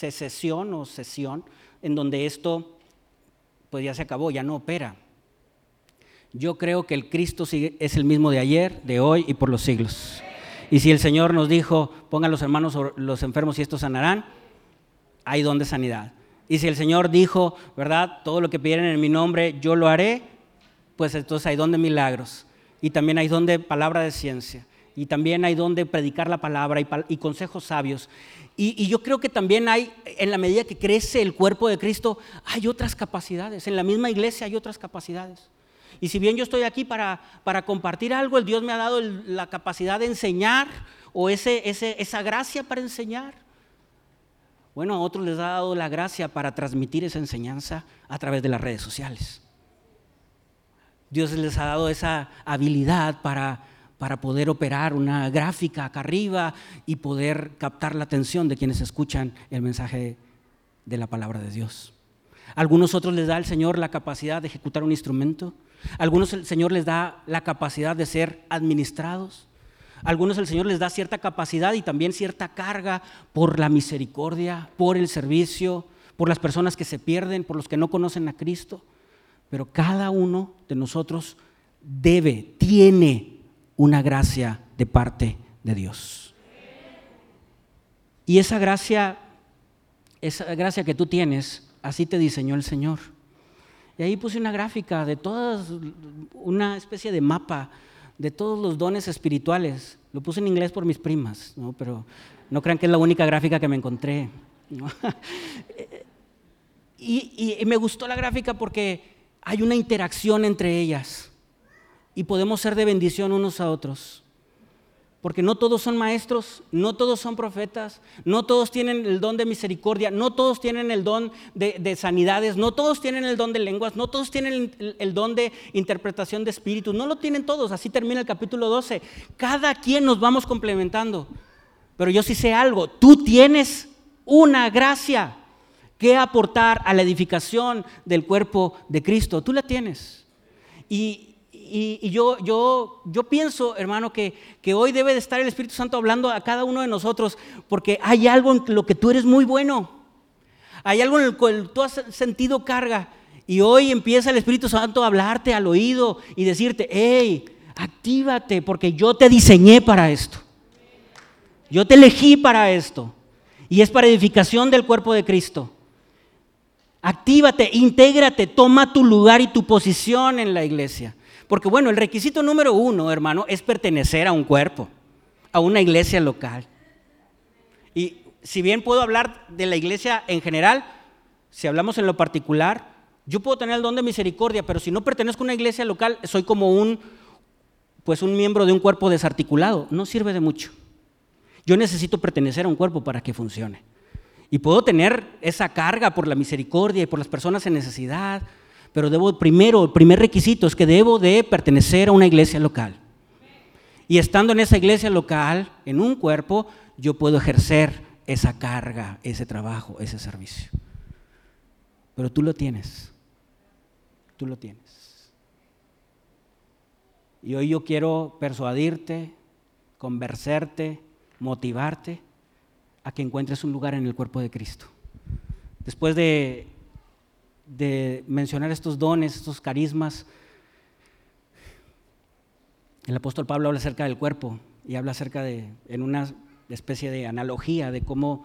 A: secesión o sesión, en donde esto pues ya se acabó, ya no opera. Yo creo que el Cristo es el mismo de ayer, de hoy y por los siglos. Y si el Señor nos dijo, pongan los hermanos los enfermos y estos sanarán, hay don de sanidad. Y si el Señor dijo, ¿verdad? Todo lo que pidieran en mi nombre, yo lo haré, pues entonces hay don de milagros. Y también hay don de palabra de ciencia. Y también hay don de predicar la palabra y, consejos sabios. Y, yo creo que también hay, en la medida que crece el cuerpo de Cristo, hay otras capacidades. En la misma iglesia hay otras capacidades. Y si bien yo estoy aquí para, para compartir algo, el Dios me ha dado la capacidad de enseñar o ese, esa gracia para enseñar. Bueno, a otros les ha dado la gracia para transmitir esa enseñanza a través de las redes sociales. Dios les ha dado esa habilidad para para poder operar una gráfica acá arriba y poder captar la atención de quienes escuchan el mensaje de la palabra de Dios. algunos otros les da el Señor la capacidad de ejecutar un instrumento. algunos el Señor les da la capacidad de ser administrados. algunos el Señor les da cierta capacidad y también cierta carga por la misericordia, por el servicio, por las personas que se pierden, por los que no conocen a Cristo. Pero cada uno de nosotros debe, tiene una gracia de parte de Dios. Y esa gracia, esa gracia que tú tienes, así te diseñó el Señor. Y ahí puse una gráfica de todas, una especie de mapa de todos los dones espirituales. Lo puse en inglés por mis primas, ¿no? pero no crean que es la única gráfica que me encontré. y, y me gustó la gráfica porque hay una interacción entre ellas y podemos ser de bendición unos a otros. Porque no todos son maestros, no todos son profetas, no todos tienen el don de misericordia, no todos tienen el don de, sanidades, no todos tienen el don de lenguas, no todos tienen el, don de interpretación de espíritus, no lo tienen todos. Así termina el capítulo 12. Cada quien nos vamos complementando. Pero yo sí sé algo, tú tienes una gracia que aportar a la edificación del cuerpo de Cristo. Tú la tienes. Y, y, yo, pienso, hermano, que, que hoy debe de estar el Espíritu Santo hablando a cada uno de nosotros, porque hay algo en lo que tú eres muy bueno. Hay algo en el cual tú has sentido carga. Y hoy empieza el Espíritu Santo a hablarte al oído y decirte, hey, actívate, porque yo te diseñé para esto. Yo te elegí para esto. Y es para edificación del cuerpo de Cristo. Actívate, intégrate, toma tu lugar y tu posición en la iglesia. Porque bueno, el requisito número uno, hermano, es pertenecer a un cuerpo, a una iglesia local. Y si bien puedo hablar de la iglesia en general, si hablamos en lo particular, yo puedo tener el don de misericordia, pero si no pertenezco a una iglesia local, soy como un, pues un miembro de un cuerpo desarticulado. No sirve de mucho. Yo necesito pertenecer a un cuerpo para que funcione. Y puedo tener esa carga por la misericordia y por las personas en necesidad, pero debo primero, el primer requisito es que debo de pertenecer a una iglesia local. Y estando en esa iglesia local, en un cuerpo, yo puedo ejercer esa carga, ese trabajo, ese servicio. Pero tú lo tienes. Tú lo tienes. Y hoy yo quiero persuadirte, conversarte, motivarte a que encuentres un lugar en el cuerpo de Cristo. Después de de mencionar estos dones, estos carismas, el apóstol Pablo habla acerca del cuerpo y habla acerca de, en una especie de analogía de cómo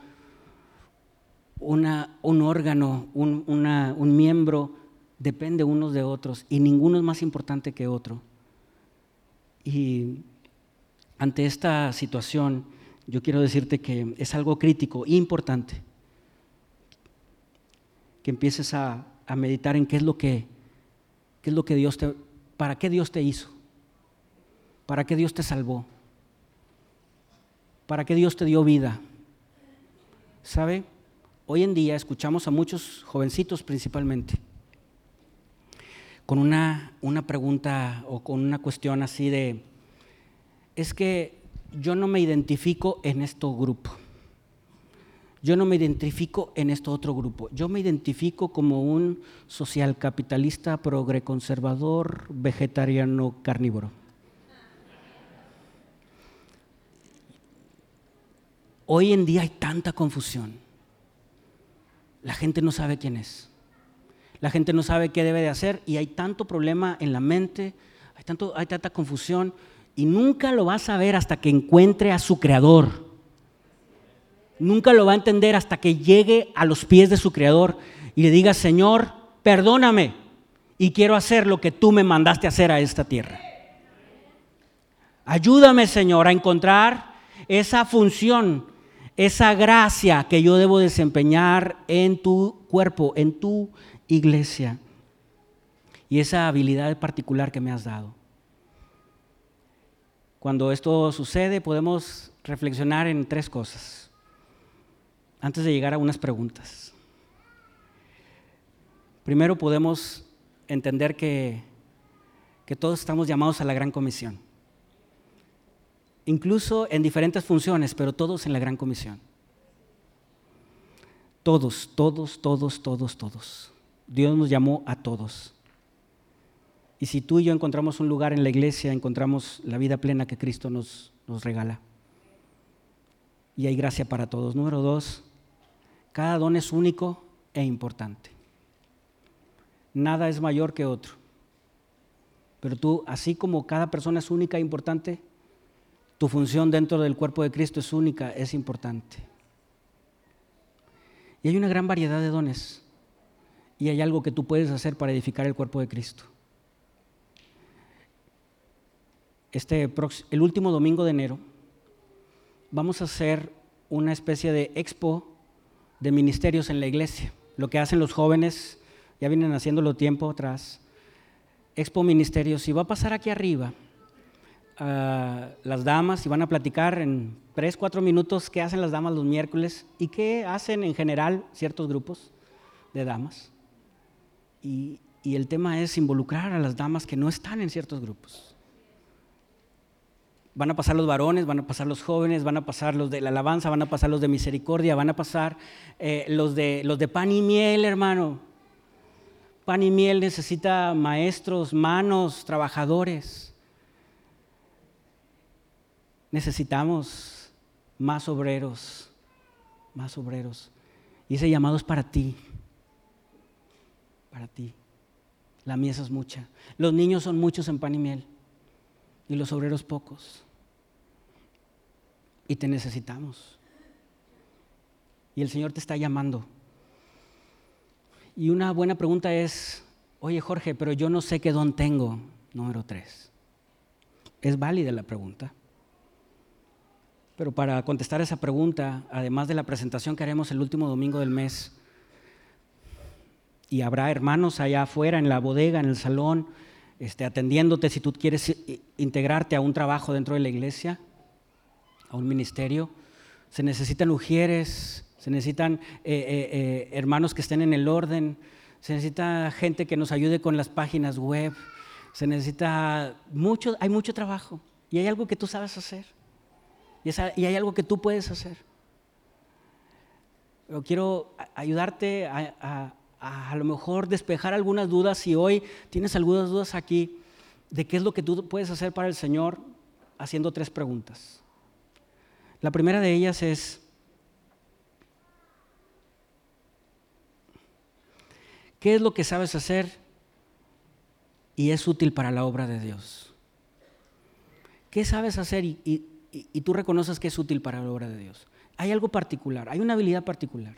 A: una, un órgano, un, un miembro depende unos de otros y ninguno es más importante que otro. Y ante esta situación, yo quiero decirte que es algo crítico, importante, que empieces a a meditar en qué es lo que, qué es lo que Dios te, para qué Dios te hizo, para qué Dios te salvó, para qué Dios te dio vida. ¿Sabe? Hoy en día escuchamos a muchos jovencitos principalmente con una, una pregunta o con una cuestión así de, es que yo no me identifico en este grupo yo no me identifico en este otro grupo. Yo me identifico como un social capitalista, conservador, vegetariano, carnívoro. Hoy en día hay tanta confusión. La gente no sabe quién es. La gente no sabe qué debe de hacer y hay tanto problema en la mente, hay, tanto, hay tanta confusión y nunca lo va a saber hasta que encuentre a su creador nunca lo va a entender hasta que llegue a los pies de su Creador y le diga, Señor, perdóname y quiero hacer lo que tú me mandaste hacer a esta tierra. Ayúdame, Señor, a encontrar esa función, esa gracia que yo debo desempeñar en tu cuerpo, en tu iglesia. Y esa habilidad particular que me has dado. Cuando esto sucede podemos reflexionar en tres cosas antes de llegar a unas preguntas. Primero podemos entender que, que todos estamos llamados a la gran comisión, incluso en diferentes funciones, pero todos en la gran comisión. Todos, todos, todos, todos, todos. Dios nos llamó a todos. Y si tú y yo encontramos un lugar en la iglesia, encontramos la vida plena que Cristo nos, nos regala. Y hay gracia para todos. Número dos, cada don es único e importante. Nada es mayor que otro. Pero tú, así como cada persona es única e importante, tu función dentro del cuerpo de Cristo es única, es importante. Y hay una gran variedad de dones. Y hay algo que tú puedes hacer para edificar el cuerpo de Cristo. este el último domingo de enero, vamos a hacer una especie de expo de ministerios en la iglesia. Lo que hacen los jóvenes, ya vienen haciéndolo tiempo atrás. Expo Ministerios, y va a pasar aquí arriba las damas y van a platicar en tres, cuatro minutos qué hacen las damas los miércoles y qué hacen en general ciertos grupos de damas. Y, y el tema es involucrar a las damas que no están en ciertos grupos. Van a pasar los varones, van a pasar los jóvenes, van a pasar los de la alabanza, van a pasar los de misericordia, van a pasar eh, los, de, los de pan y miel, hermano. Pan y miel necesita maestros, manos, trabajadores. Necesitamos más obreros, más obreros. Y ese llamado es para ti, para ti. La mies es mucha. Los niños son muchos en pan y miel y los obreros pocos. Y te necesitamos. Y el Señor te está llamando. Y una buena pregunta es, oye Jorge, pero yo no sé qué don tengo. Número tres. Es válida la pregunta. Pero para contestar esa pregunta, además de la presentación que haremos el último domingo del mes, y habrá hermanos allá afuera en la bodega, en el salón, este, atendiéndote si tú quieres integrarte a un trabajo dentro de la iglesia, a un ministerio. Se necesitan mujeres, se necesitan eh, eh, eh, hermanos que estén en el orden, se necesita gente que nos ayude con las páginas web, se necesita mucho, hay mucho trabajo y hay algo que tú sabes hacer y, hay algo que tú puedes hacer. Pero quiero ayudarte a, a, lo mejor despejar algunas dudas si hoy tienes algunas dudas aquí de qué es lo que tú puedes hacer para el Señor haciendo tres preguntas. La primera de ellas es, ¿qué es lo que sabes hacer y es útil para la obra de Dios? ¿Qué sabes hacer y, tú reconoces que es útil para la obra de Dios. Hay algo particular, hay una habilidad particular.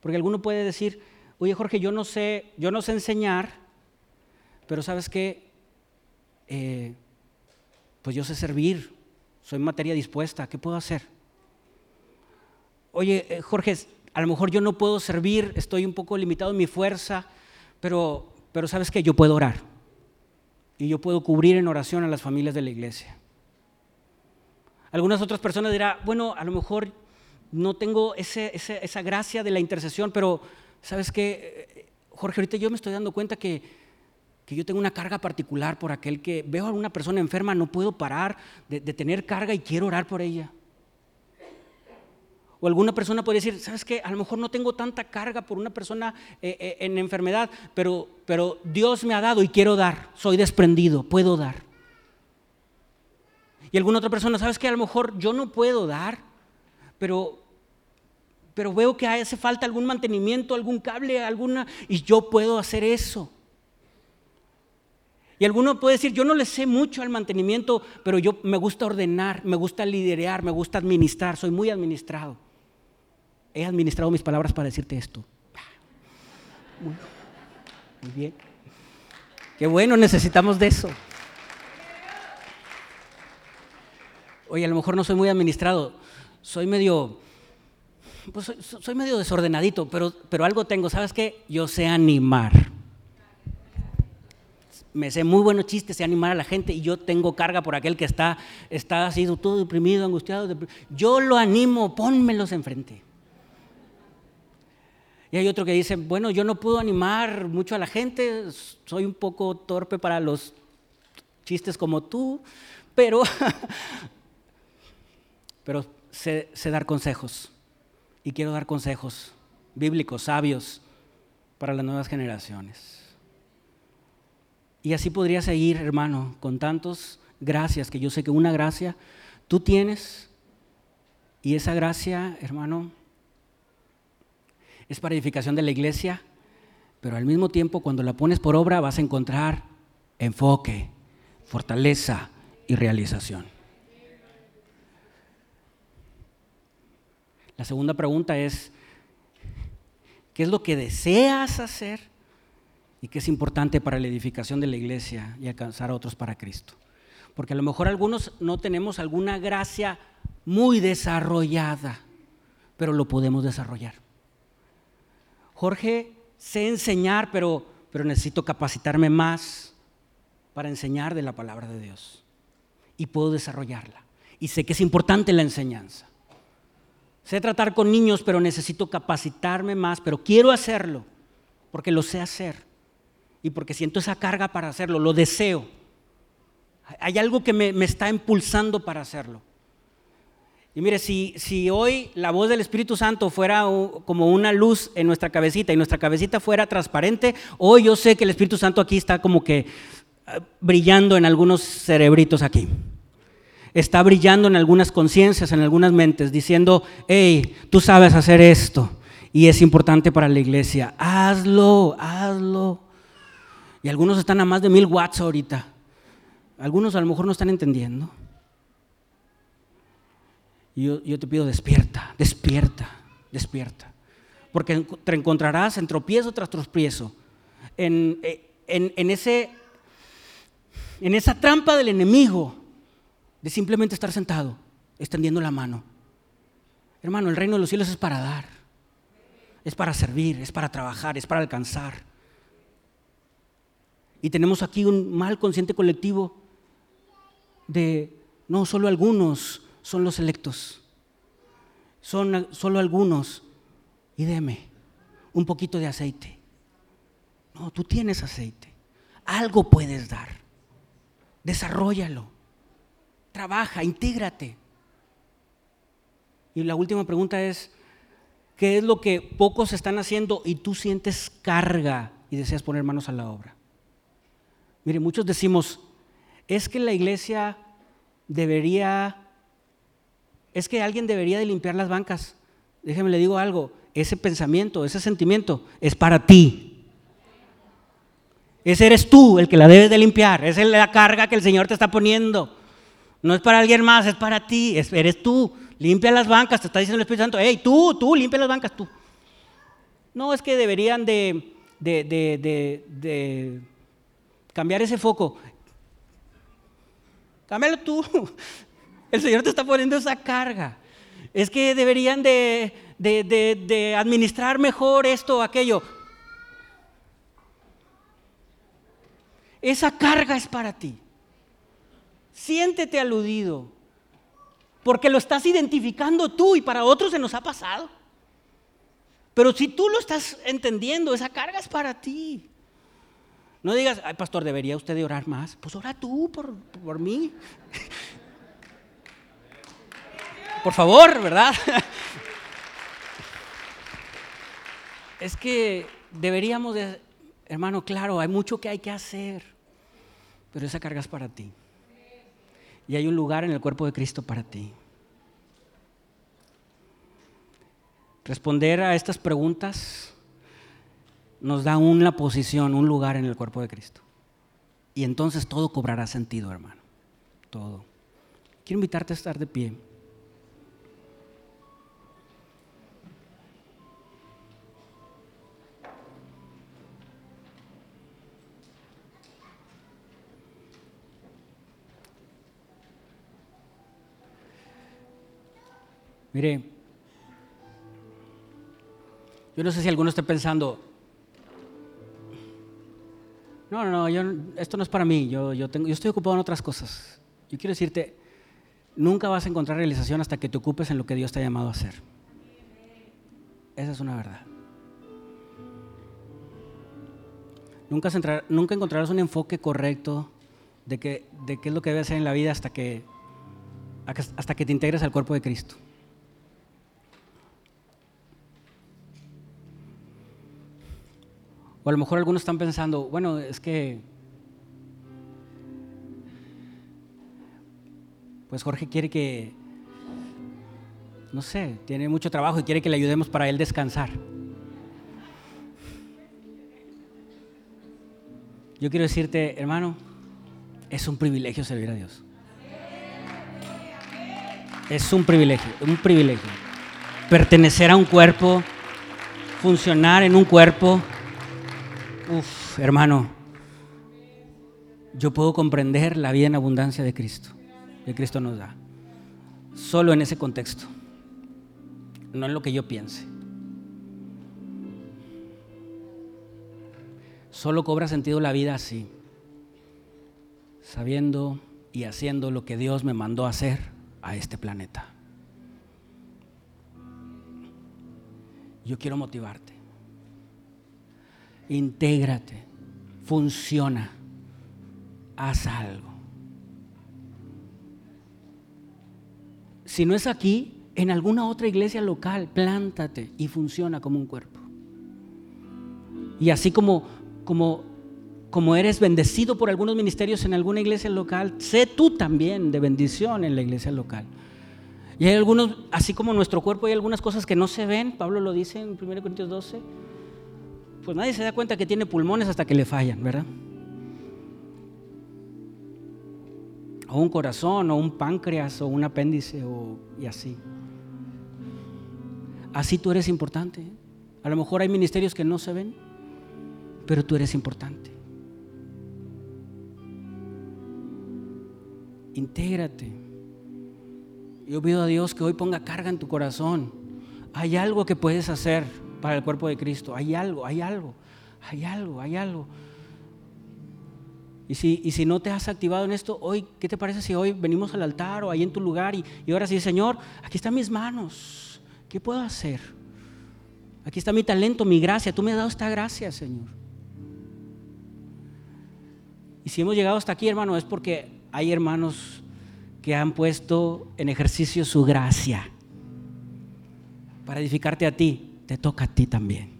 A: Porque alguno puede decir, oye Jorge, yo no sé, yo no sé enseñar, pero sabes qué, eh, pues yo sé servir, soy materia dispuesta, ¿qué puedo hacer? Oye eh, Jorge, a lo mejor yo no puedo servir, estoy un poco limitado en mi fuerza, pero, pero sabes qué, yo puedo orar. Y yo puedo cubrir en oración a las familias de la iglesia. Algunas otras personas dirán, bueno, a lo mejor no tengo esa gracia de la intercesión, pero ¿sabes qué? Jorge, ahorita yo me estoy dando cuenta que, que, yo tengo una carga particular por aquel que veo a una persona enferma, no puedo parar de, tener carga y quiero orar por ella. O alguna persona puede decir, ¿sabes qué? A lo mejor no tengo tanta carga por una persona eh, eh, en enfermedad, pero, pero Dios me ha dado y quiero dar, soy desprendido, puedo dar. Y alguna otra persona, ¿sabes que A lo mejor yo no puedo dar, pero, pero veo que hace falta algún mantenimiento, algún cable, alguna, y yo puedo hacer eso. Y alguno puede decir, yo no le sé mucho al mantenimiento, pero yo me gusta ordenar, me gusta liderar, me gusta administrar, soy muy administrado. He administrado mis palabras para decirte esto. muy bien. Qué bueno, necesitamos de eso. oye, a lo mejor no soy muy administrado, soy medio, pues soy, medio desordenadito, pero, pero algo tengo, ¿sabes qué? Yo sé animar. Me sé muy buenos chistes, sé animar a la gente y yo tengo carga por aquel que está, está así todo deprimido, angustiado. Yo lo animo, pónmelos enfrente. Y hay otro que dice, bueno, yo no puedo animar mucho a la gente, soy un poco torpe para los chistes como tú, pero pero sé, dar consejos. Y quiero dar consejos bíblicos, sabios, para las nuevas generaciones. Y así podría seguir, hermano, con tantos gracias, que yo sé que una gracia tú tienes, y esa gracia, hermano, es para edificación de la iglesia, pero al mismo tiempo cuando la pones por obra vas a encontrar enfoque, fortaleza y realización. La segunda pregunta es, ¿qué es lo que deseas hacer y qué es importante para la edificación de la iglesia y alcanzar a otros para Cristo? Porque a lo mejor algunos no tenemos alguna gracia muy desarrollada, pero lo podemos desarrollar. Jorge, sé enseñar, pero, pero necesito capacitarme más para enseñar de la palabra de Dios. Y puedo desarrollarla. Y sé que es importante la enseñanza. Sé tratar con niños, pero necesito capacitarme más, pero quiero hacerlo, porque lo sé hacer. Y porque siento esa carga para hacerlo, lo deseo. Hay algo que me, me está impulsando para hacerlo. Y mire, si, si hoy la voz del Espíritu Santo fuera como una luz en nuestra cabecita y nuestra cabecita fuera transparente, hoy yo sé que el Espíritu Santo aquí está como que eh, brillando en algunos cerebritos aquí. Está brillando en algunas conciencias, en algunas mentes, diciendo, hey, tú sabes hacer esto y es importante para la iglesia. Hazlo, hazlo. Y algunos están a más de mil watts ahorita. Algunos a lo mejor no están entendiendo. Yo, te pido, despierta, despierta, despierta. Porque te encontrarás en tropiezo tras tropiezo, en, en, ese, en esa trampa del enemigo de simplemente estar sentado, extendiendo la mano. Hermano, el reino de los cielos es para dar, es para servir, es para trabajar, es para alcanzar. Y tenemos aquí un mal consciente colectivo de no solo algunos son los electos. Son solo algunos. Y deme un poquito de aceite. No, tú tienes aceite. Algo puedes dar. Desarrollalo. Trabaja, intégrate. Y la última pregunta es, ¿qué es lo que pocos están haciendo y tú sientes carga y deseas poner manos a la obra? Mire, muchos decimos, es que la iglesia debería es que alguien debería de limpiar las bancas. Déjeme le digo algo, ese pensamiento, ese sentimiento es para ti. Ese eres tú el que la debes de limpiar, esa es la carga que el Señor te está poniendo. No es para alguien más, es para ti, eres tú. Limpia las bancas, te está diciendo el Espíritu Santo, hey, tú, tú, limpia las bancas, tú. No es que deberían de, de, de, de cambiar ese foco. Cámbialo tú. El Señor te está poniendo esa carga. Es que deberían de, administrar mejor esto o aquello. Esa carga es para ti. Siéntete aludido, porque lo estás identificando tú y para otros se nos ha pasado. Pero si tú lo estás entendiendo, esa carga es para ti. No digas, ay pastor, ¿debería usted de orar más? Pues ora tú por, por mí. Por favor, ¿verdad? es que deberíamos de, hermano, claro, hay mucho que hay que hacer, pero esa carga es para ti. Y hay un lugar en el cuerpo de Cristo para ti. Responder a estas preguntas nos da una posición, un lugar en el cuerpo de Cristo. Y entonces todo cobrará sentido, hermano. Todo. Quiero invitarte a estar de pie. Mire, yo no sé si alguno esté pensando, no, no, no, esto no es para mí, yo, yo, tengo, yo estoy ocupado en otras cosas. Yo quiero decirte, nunca vas a encontrar realización hasta que te ocupes en lo que Dios te ha llamado a hacer. Esa es una verdad. Nunca, nunca encontrarás un enfoque correcto de, que, de qué es lo que debe hacer en la vida hasta que, hasta que te integres al cuerpo de Cristo. O a lo mejor algunos están pensando, bueno, es que, pues Jorge quiere que, no sé, tiene mucho trabajo y quiere que le ayudemos para él descansar. Yo quiero decirte, hermano, es un privilegio servir a Dios. Es un privilegio, un privilegio. Pertenecer a un cuerpo, funcionar en un cuerpo Uf, hermano, yo puedo comprender la vida en abundancia de Cristo, que Cristo nos da. Solo en ese contexto, no en lo que yo piense. Solo cobra sentido la vida así, sabiendo y haciendo lo que Dios me mandó a hacer a este planeta. Yo quiero motivarte. Intégrate, funciona, haz algo. Si no es aquí, en alguna otra iglesia local, plántate y funciona como un cuerpo. Y así como, como, como eres bendecido por algunos ministerios en alguna iglesia local, sé tú también de bendición en la iglesia local. Y hay algunos, así como nuestro cuerpo, hay algunas cosas que no se ven, Pablo lo dice en 1 Corintios 12, pues nadie se da cuenta que tiene pulmones hasta que le fallan, ¿verdad? O un corazón, o un páncreas, o un apéndice, o, y así. Así tú eres importante. A lo mejor hay ministerios que no se ven, pero tú eres importante. Intégrate. Yo pido a Dios que hoy ponga carga en tu corazón. Hay algo que puedes hacer para el cuerpo de Cristo. Hay algo, hay algo, hay algo, hay algo. Y si, y si no te has activado en esto, hoy, ¿qué te parece si hoy venimos al altar o ahí en tu lugar y, y ahora sí, Señor, aquí están mis manos, ¿qué puedo hacer? Aquí está mi talento, mi gracia, tú me has dado esta gracia, Señor. Y si hemos llegado hasta aquí, hermano, es porque hay hermanos que han puesto en ejercicio su gracia para edificarte a ti te toca a ti también.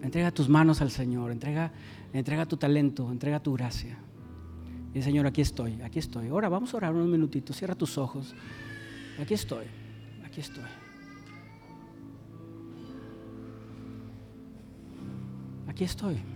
A: Entrega tus manos al Señor, entrega, entrega tu talento, entrega tu gracia. Y Señor, aquí estoy, aquí estoy. Ahora vamos a orar unos minutitos, cierra tus ojos. Aquí estoy, aquí estoy. Aquí estoy.